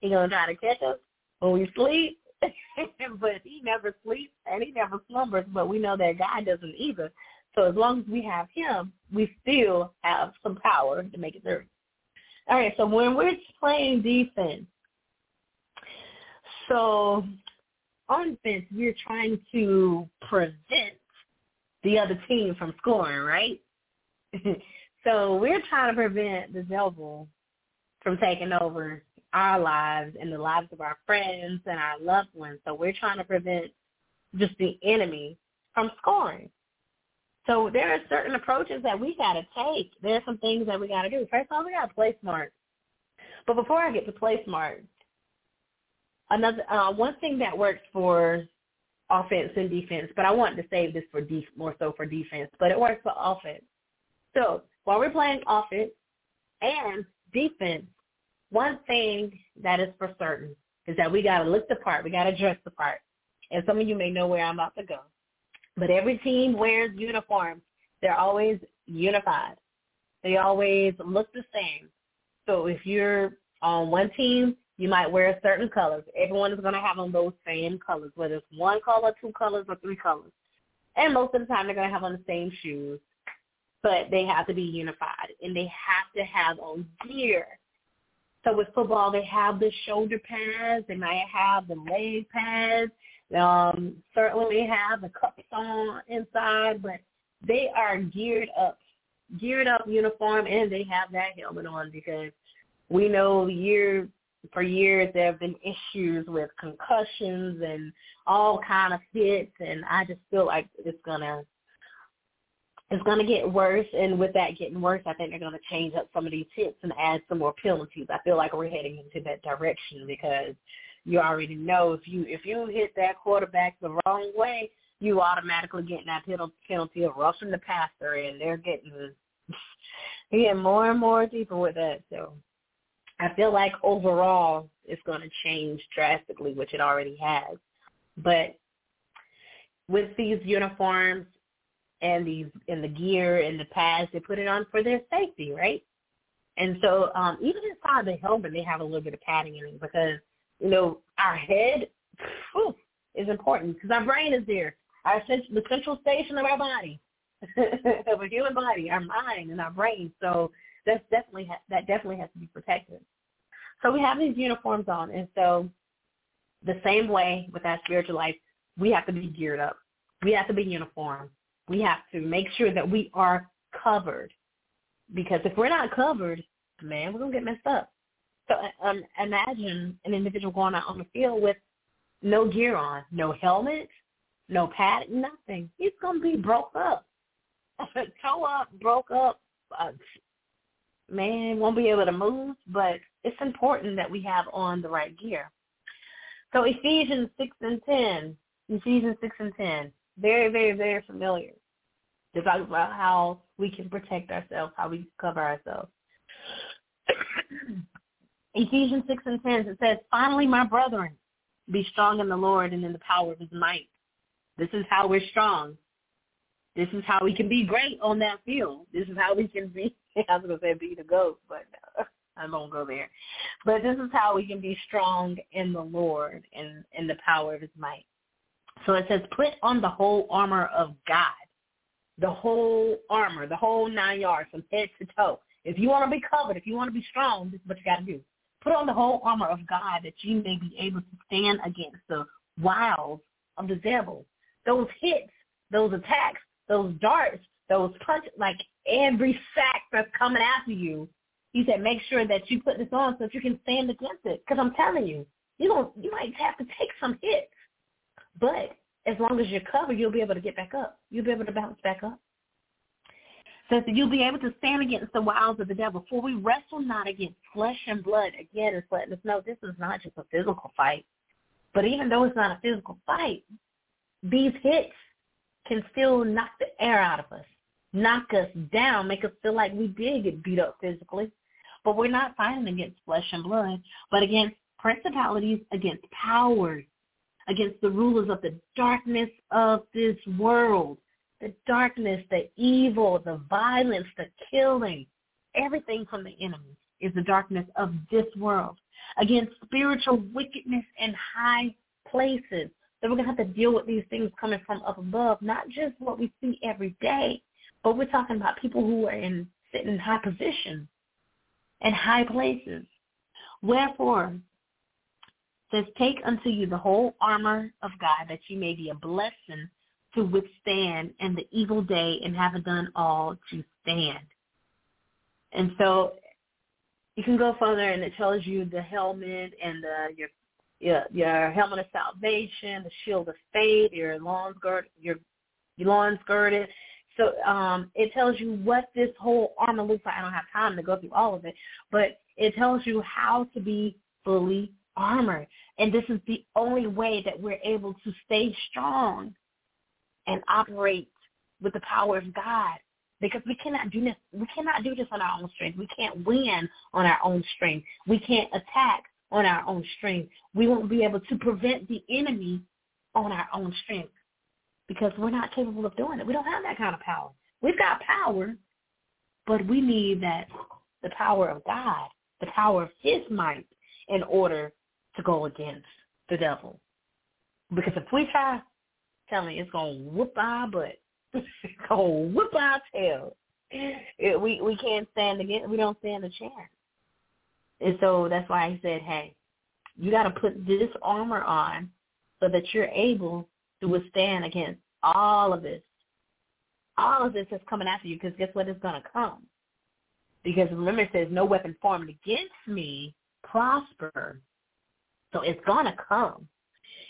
He's to try to catch us when we sleep, but he never sleeps and he never slumbers. But we know that God doesn't either. So as long as we have him, we still have some power to make it through. All right, so when we're playing defense, so on defense, we're trying to prevent the other team from scoring, right? so we're trying to prevent the devil from taking over our lives and the lives of our friends and our loved ones. So we're trying to prevent just the enemy from scoring. So there are certain approaches that we got to take. There are some things that we got to do. First of all, we got to play smart. But before I get to play smart, another uh, one thing that works for offense and defense, but I wanted to save this for def- more so for defense, but it works for offense. So while we're playing offense and defense, one thing that is for certain is that we got to look the part. We got to dress the part. And some of you may know where I'm about to go. But every team wears uniforms. They're always unified. They always look the same. So if you're on one team, you might wear certain colors. Everyone is going to have on those same colors, whether it's one color, two colors, or three colors. And most of the time, they're going to have on the same shoes, but they have to be unified, and they have to have on gear. So with football, they have the shoulder pads. They might have the leg pads. Um, certainly, have the cups on inside, but they are geared up, geared up uniform, and they have that helmet on because we know year for years there have been issues with concussions and all kind of hits and I just feel like it's gonna it's gonna get worse and with that getting worse I think they're gonna change up some of these hits and add some more penalties. I feel like we're heading into that direction because you already know if you if you hit that quarterback the wrong way, you automatically get that penalty of roughing the passer, and they're getting getting more and more deeper with that. So I feel like overall it's going to change drastically, which it already has. But with these uniforms and these and the gear and the pads, they put it on for their safety, right? And so um, even inside the helmet, they have a little bit of padding in it because you know our head whew, is important because our brain is there, our the central station of our body, of a human body, our mind and our brain. So that's definitely that definitely has to be protected. So we have these uniforms on, and so the same way with our spiritual life, we have to be geared up. We have to be uniform. We have to make sure that we are covered. Because if we're not covered, man, we're going to get messed up. So um, imagine an individual going out on the field with no gear on, no helmet, no pad, nothing. He's going to be broke up. Toe up, broke up. Uh, man, won't be able to move, but it's important that we have on the right gear. So Ephesians 6 and 10, Ephesians 6 and 10, very, very, very familiar. To talk about how we can protect ourselves, how we cover ourselves. Ephesians 6 and 10, it says, Finally, my brethren, be strong in the Lord and in the power of his might. This is how we're strong. This is how we can be great on that field. This is how we can be, I was going to say be the GOAT, but uh, I won't go there. But this is how we can be strong in the Lord and in the power of his might. So it says, put on the whole armor of God, the whole armor, the whole nine yards from head to toe. If you want to be covered, if you want to be strong, this is what you got to do. Put on the whole armor of God that you may be able to stand against the wiles of the devil. Those hits, those attacks, those darts, those punches, like every sack that's coming after you. He said, make sure that you put this on so that you can stand against it. Because I'm telling you, you don't, you might have to take some hits. But as long as you're covered, you'll be able to get back up. You'll be able to bounce back up. That you'll be able to stand against the wiles of the devil. For we wrestle not against flesh and blood. Again, it's letting us know this is not just a physical fight. But even though it's not a physical fight, these hits can still knock the air out of us, knock us down, make us feel like we did get beat up physically. But we're not fighting against flesh and blood, but against principalities, against powers, against the rulers of the darkness of this world. The darkness, the evil, the violence, the killing, everything from the enemy is the darkness of this world. Against spiritual wickedness in high places. So we're going to have to deal with these things coming from up above, not just what we see every day, but we're talking about people who are in sitting in high positions and high places. Wherefore, says, Take unto you the whole armor of God, that you may be a blessing to withstand in the evil day and have done all to stand. And so you can go further and it tells you the helmet and the, your your your helmet of salvation, the shield of faith, your loins girded, your your loins girded. So um, it tells you what this whole armor looks like. I don't have time to go through all of it, but it tells you how to be fully armor. And this is the only way that we're able to stay strong and operate with the power of God. Because we cannot do this we cannot do this on our own strength. We can't win on our own strength. We can't attack on our own strength. We won't be able to prevent the enemy on our own strength because we're not capable of doing it. We don't have that kind of power. We've got power, but we need that the power of God, the power of his might in order to go against the devil. Because if we try, tell me it's gonna whoop our butt. it's gonna whoop our tail. It, we we can't stand against. We don't stand a chance. And so that's why I said, hey, you got to put this armor on so that you're able to withstand against all of this. All of this is coming after you because guess what is going to come? Because remember it says, no weapon formed against me prosper. So it's going to come.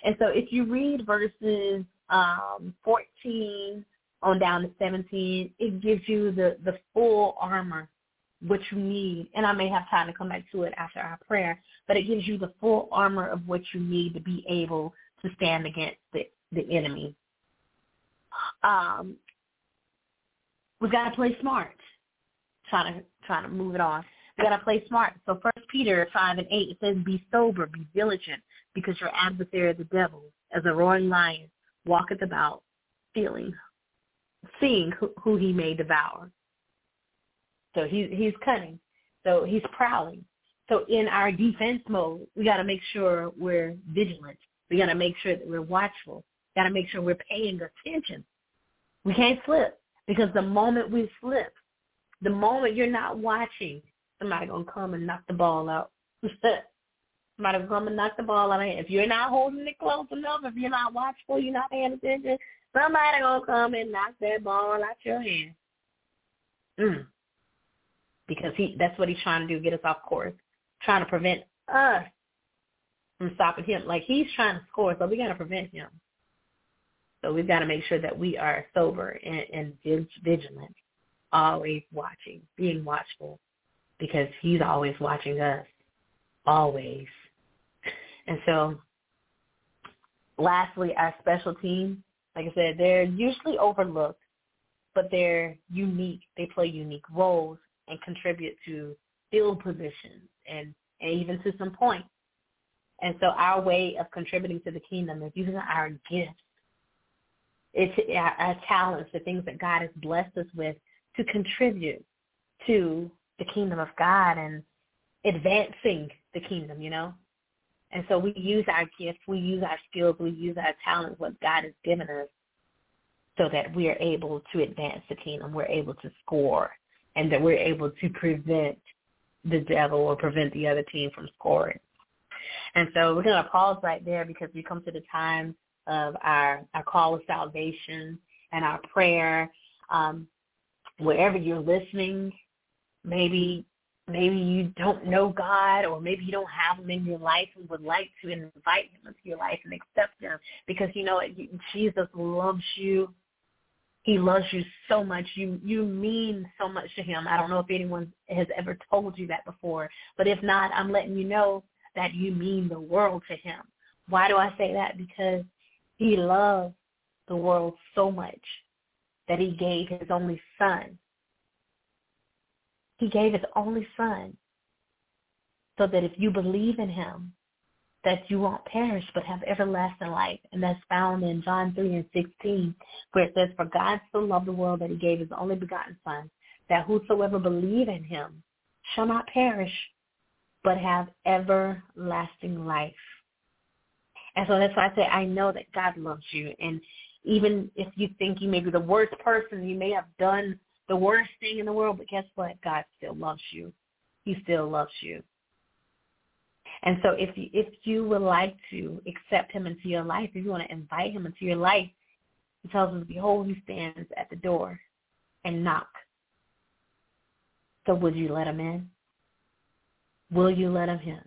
And so if you read verses um, 14 on down to 17, it gives you the, the full armor what you need, and I may have time to come back to it after our prayer, but it gives you the full armor of what you need to be able to stand against the, the enemy. Um, we've got to play smart. Trying to trying to move it on. We got to play smart. So First Peter five and eight it says, "Be sober, be vigilant, because your adversary, the devil, as a roaring lion, walketh about, feeling, seeing who, who he may devour." So he's he's cunning. So he's prowling. So in our defense mode, we got to make sure we're vigilant. We got to make sure that we're watchful. Got to make sure we're paying attention. We can't slip because the moment we slip, the moment you're not watching, somebody gonna come and knock the ball out. somebody gonna come and knock the ball out of hand. If you're not holding it close enough, if you're not watchful, you're not paying attention, somebody gonna come and knock that ball out your hand. Mm because he that's what he's trying to do, get us off course, trying to prevent us from stopping him. Like he's trying to score, so we got to prevent him. So we've got to make sure that we are sober and, and vigilant, always watching, being watchful, because he's always watching us, always. And so, lastly, our special team, like I said, they're usually overlooked, but they're unique. They play unique roles and contribute to field positions and, and even to some points. And so our way of contributing to the kingdom is using our gifts, it's our, our talents, the things that God has blessed us with to contribute to the kingdom of God and advancing the kingdom, you know? And so we use our gifts, we use our skills, we use our talents, what God has given us, so that we are able to advance the kingdom. We're able to score and that we're able to prevent the devil or prevent the other team from scoring. And so we're going to pause right there because we come to the time of our, our call of salvation and our prayer. Um, wherever you're listening, maybe maybe you don't know God or maybe you don't have him in your life and would like to invite him into your life and accept him because you know Jesus loves you he loves you so much. You you mean so much to him. I don't know if anyone has ever told you that before, but if not, I'm letting you know that you mean the world to him. Why do I say that? Because he loves the world so much that he gave his only son. He gave his only son so that if you believe in him, that you won't perish but have everlasting life. And that's found in John 3 and 16, where it says, For God so loved the world that he gave his only begotten Son, that whosoever believe in him shall not perish, but have everlasting life. And so that's why I say I know that God loves you. And even if you think you may be the worst person, you may have done the worst thing in the world, but guess what? God still loves you. He still loves you. And so if you, if you would like to accept him into your life, if you want to invite him into your life, he tells us, behold, he stands at the door and knock. So would you let him in? Will you let him in?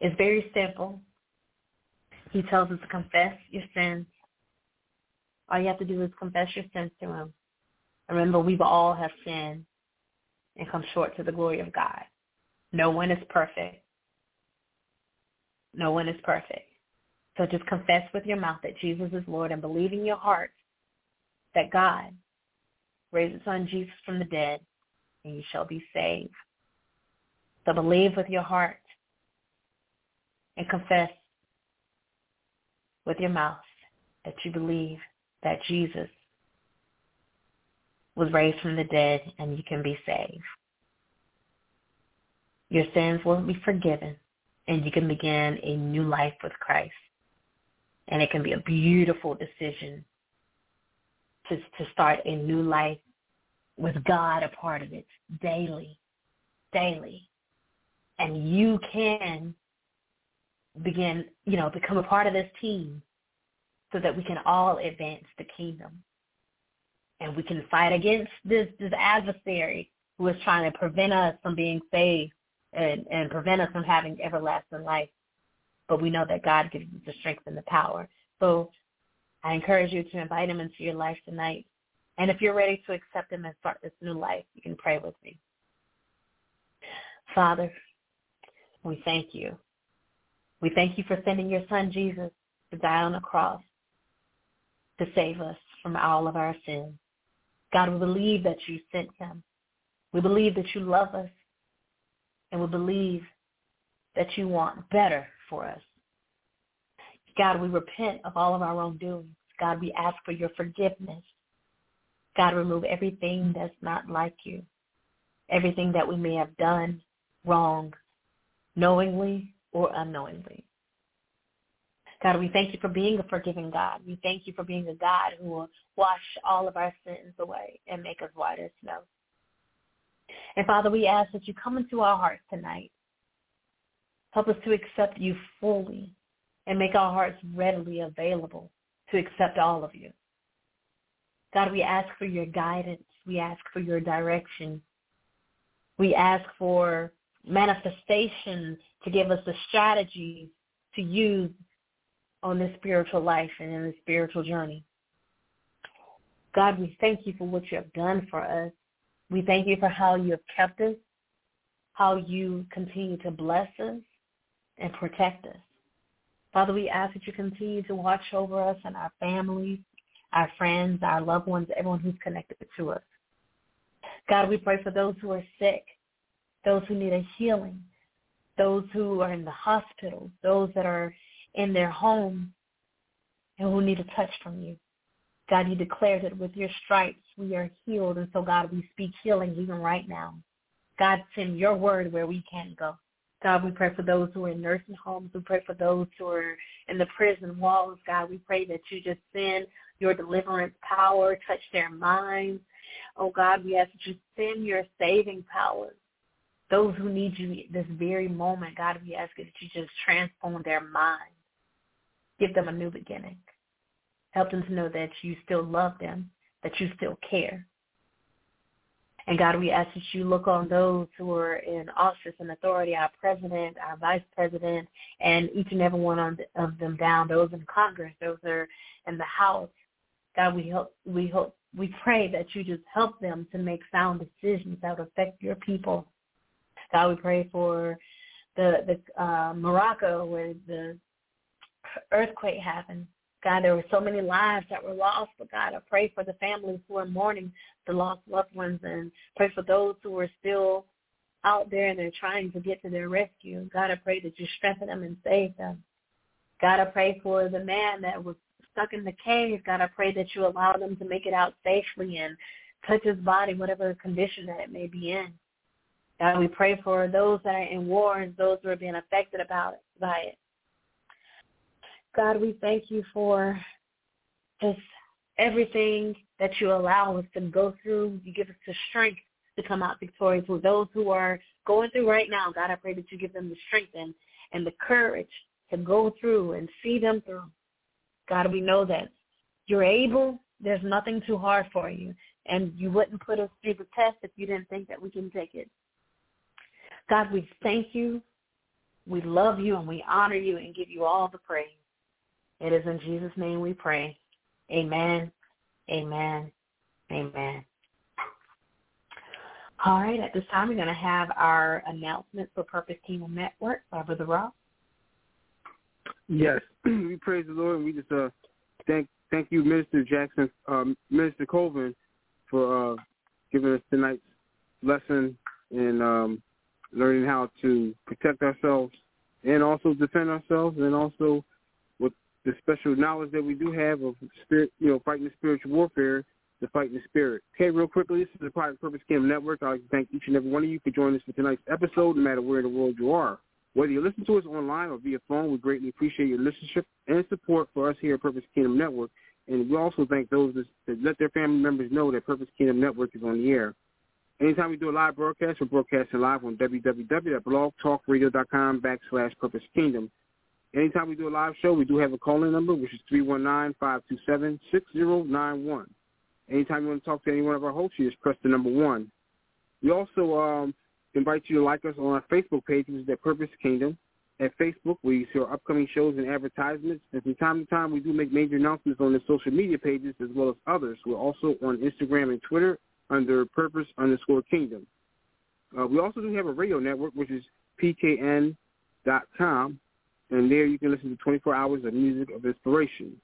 It's very simple. He tells us to confess your sins. All you have to do is confess your sins to him. Remember, we all have sinned and come short to the glory of God. No one is perfect. No one is perfect. So just confess with your mouth that Jesus is Lord and believe in your heart that God raised his son Jesus from the dead and you shall be saved. So believe with your heart and confess with your mouth that you believe that Jesus was raised from the dead and you can be saved. Your sins will be forgiven and you can begin a new life with Christ. And it can be a beautiful decision to, to start a new life with God a part of it daily, daily. And you can begin, you know, become a part of this team so that we can all advance the kingdom. And we can fight against this, this adversary who is trying to prevent us from being saved and, and prevent us from having everlasting life. But we know that God gives us the strength and the power. So I encourage you to invite him into your life tonight. And if you're ready to accept him and start this new life, you can pray with me. Father, we thank you. We thank you for sending your son Jesus to die on the cross to save us from all of our sins. God, we believe that you sent him. We believe that you love us. And we believe that you want better for us. God, we repent of all of our wrongdoings. God, we ask for your forgiveness. God, remove everything that's not like you, everything that we may have done wrong, knowingly or unknowingly. God, we thank you for being a forgiving God. We thank you for being a God who will wash all of our sins away and make us white as snow. And Father, we ask that you come into our hearts tonight. Help us to accept you fully and make our hearts readily available to accept all of you. God, we ask for your guidance. We ask for your direction. We ask for manifestation to give us the strategies to use on this spiritual life and in this spiritual journey. God, we thank you for what you have done for us. We thank you for how you have kept us, how you continue to bless us and protect us. Father, we ask that you continue to watch over us and our families, our friends, our loved ones, everyone who's connected to us. God, we pray for those who are sick, those who need a healing, those who are in the hospital, those that are in their home and who need a touch from you. God, you declared that with your stripes we are healed. And so, God, we speak healing even right now. God, send your word where we can't go. God, we pray for those who are in nursing homes. We pray for those who are in the prison walls. God, we pray that you just send your deliverance power, touch their minds. Oh, God, we ask that you send your saving power. Those who need you this very moment, God, we ask that you just transform their minds. Give them a new beginning. Help them to know that you still love them, that you still care. And God, we ask that you look on those who are in office and authority, our president, our vice president, and each and every one of them down, those in Congress, those are in the House. God, we hope, we hope, we pray that you just help them to make sound decisions that would affect your people. God, we pray for the the uh, Morocco where the earthquake happened. God, there were so many lives that were lost, but God, I pray for the families who are mourning the lost loved ones and pray for those who are still out there and they're trying to get to their rescue. God, I pray that you strengthen them and save them. God, I pray for the man that was stuck in the cave. God, I pray that you allow them to make it out safely and touch his body, whatever condition that it may be in. God, we pray for those that are in war and those who are being affected about it, by it. God, we thank you for just everything that you allow us to go through. You give us the strength to come out victorious. For those who are going through right now, God, I pray that you give them the strength and, and the courage to go through and see them through. God, we know that you're able. There's nothing too hard for you. And you wouldn't put us through the test if you didn't think that we can take it. God, we thank you. We love you and we honor you and give you all the praise. It is in Jesus' name we pray. Amen. Amen. Amen. All right, at this time we're going to have our announcement for Purpose Kingdom Network by Brother Rob. Yes, we praise the Lord and we just uh, thank thank you, Minister Jackson, um, Minister Colvin, for uh, giving us tonight's lesson and um, learning how to protect ourselves and also defend ourselves and also the special knowledge that we do have of spirit, you know, fighting the spiritual warfare, the fighting the spirit. Okay, real quickly, this is the Private Purpose Kingdom Network. I'd like to thank each and every one of you for joining us for tonight's episode, no matter where in the world you are. Whether you listen to us online or via phone, we greatly appreciate your listenership and support for us here at Purpose Kingdom Network. And we also thank those that, let their family members know that Purpose Kingdom Network is on the air. Anytime we do a live broadcast, we're broadcasting live on www.blogtalkradio.com backslash Purpose Kingdom. Anytime we do a live show, we do have a call-in number, which is 319-527-6091. Anytime you want to talk to any one of our hosts, you just press the number one. We also um, invite you to like us on our Facebook page, which is at Purpose Kingdom. At Facebook, we see our upcoming shows and advertisements. And from time to time, we do make major announcements on the social media pages as well as others. We're also on Instagram and Twitter under Purpose underscore Kingdom. Uh, we also do have a radio network, which is pkn.com, and there you can listen to 24 hours of music of inspiration.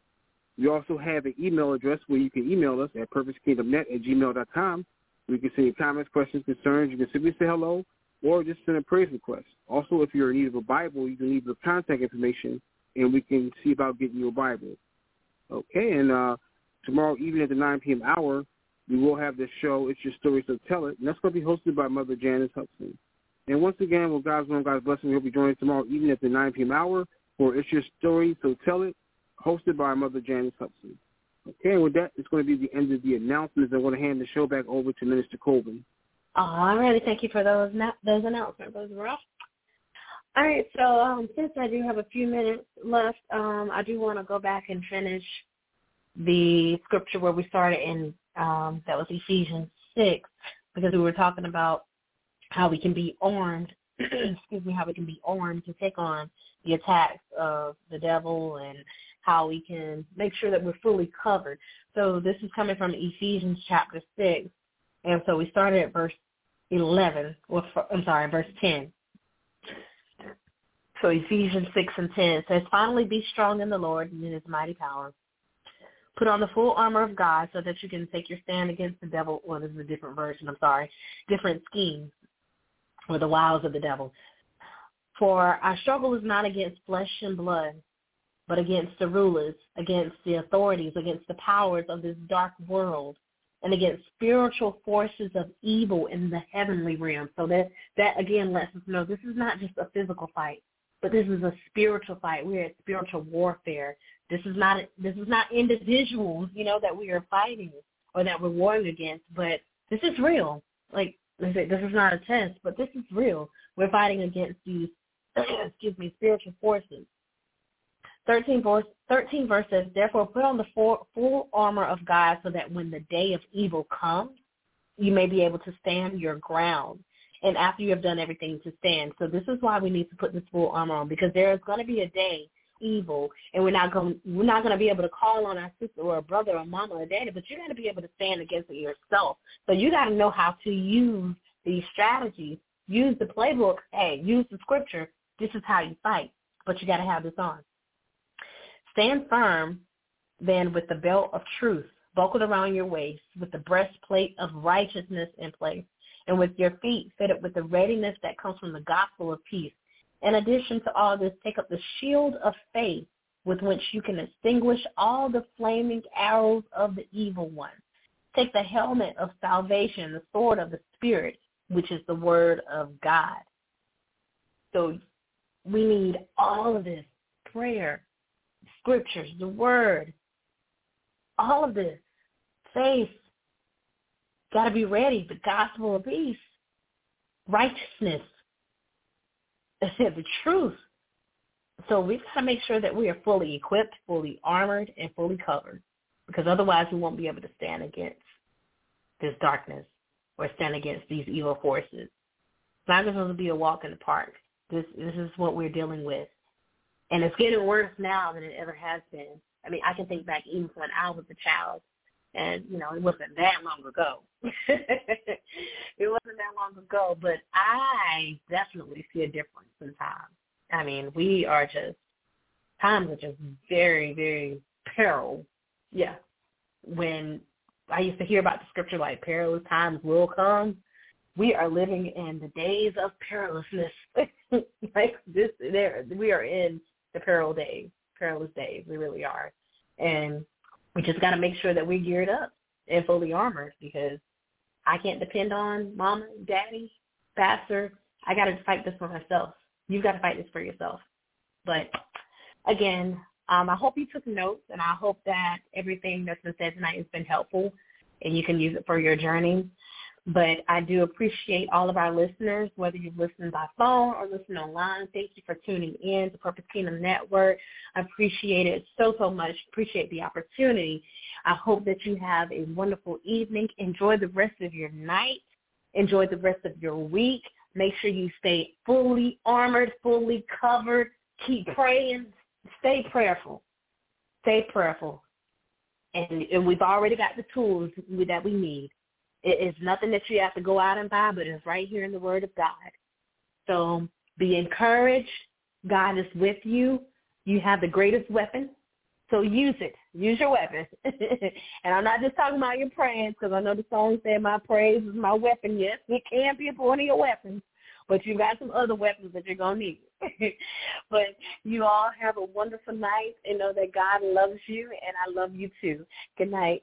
We also have an email address where you can email us at purposekingdomnet at gmail.com. You can send your comments, questions, concerns. You can simply say hello or just send a praise request. Also, if you're in need of a Bible, you can leave the contact information, and we can see about getting you a Bible. Okay, and uh, tomorrow evening at the 9 p.m. hour, we will have this show, It's Your Story, So Tell It, and that's going to be hosted by Mother Janice Hudson. And once again, with God's will and God's blessing, we'll be joining tomorrow evening at the 9 p.m. hour for It's Your Story, So Tell It, hosted by Mother Janice Hudson. Okay, and with that, it's going to be the end of the announcements. I'm going to hand the show back over to Minister Colvin. All righty, thank you for those those announcements, Brother Ross. All right, so um, since I do have a few minutes left, um, I do want to go back and finish the scripture where we started in, um, that was Ephesians 6, because we were talking about how we can be armed, excuse me, how we can be armed to take on the attacks of the devil and how we can make sure that we're fully covered. So this is coming from Ephesians chapter 6. And so we started at verse 11, well, I'm sorry, verse 10. So Ephesians 6 and 10 says, Finally be strong in the Lord and in his mighty power. Put on the full armor of God so that you can take your stand against the devil. Well, this is a different version, I'm sorry. Different schemes or the wiles of the devil. For our struggle is not against flesh and blood, but against the rulers, against the authorities, against the powers of this dark world, and against spiritual forces of evil in the heavenly realm. So that that again lets us know this is not just a physical fight, but this is a spiritual fight. We're at spiritual warfare. This is not this is not individuals, you know, that we are fighting or that we're warring against, but this is real. Like this is not a test, but this is real. We're fighting against these excuse me, spiritual forces 13 verse, 13 verse says, Therefore put on the full, full armor of God so that when the day of evil comes, you may be able to stand your ground. And after you have done everything to stand. So this is why we need to put this full armor on because there is going to be a day evil and we're not going we're not going to be able to call on our sister or a brother or mama or daddy but you got to be able to stand against it yourself. So you got to know how to use these strategies. Use the playbook. Hey use the scripture. This is how you fight but you got to have this on. Stand firm then with the belt of truth buckled around your waist, with the breastplate of righteousness in place, and with your feet fitted with the readiness that comes from the gospel of peace. In addition to all this, take up the shield of faith with which you can extinguish all the flaming arrows of the evil one. Take the helmet of salvation, the sword of the Spirit, which is the word of God. So we need all of this prayer, scriptures, the word, all of this, faith, got to be ready, the gospel of peace, righteousness, the truth. So we've got to make sure that we are fully equipped, fully armored, and fully covered, because otherwise we won't be able to stand against this darkness or stand against these evil forces. It's not going to be a walk in the park. This this is what we're dealing with. And it's getting worse now than it ever has been. I mean, I can think back even when I was a child, and you know, it wasn't that long ago. it wasn't that long ago, but I definitely see a difference in time. I mean, we are just times are just very, very peril. Yeah. When I used to hear about the scripture like perilous times will come, we are living in the days of perilousness. like this, there we are in the peril days, perilous days. We really are. And we just got to make sure that we're geared up and fully armored because I can't depend on mama, daddy, pastor. I got to fight this for myself. You've got to fight this for yourself. But again, um, I hope you took notes, and I hope that everything that's been said tonight has been helpful, and you can use it for your journey. But I do appreciate all of our listeners, whether you've listened by phone or listened online. Thank you for tuning in to Purpose Kingdom Network. I appreciate it so, so much. Appreciate the opportunity. I hope that you have a wonderful evening. Enjoy the rest of your night. Enjoy the rest of your week. Make sure you stay fully armored, fully covered. Keep praying. Stay prayerful. Stay prayerful. And, and we've already got the tools that we need It is nothing that you have to go out and buy, but it's right here in the Word of God. So be encouraged. God is with you. You have the greatest weapon, so use it. Use your weapon. and I'm not just talking about your praise because I know the song said my praise is my weapon. Yes, it can be one of your weapons, but you've got some other weapons that you're going to need. but you all have a wonderful night and know that God loves you and I love you too. Good night.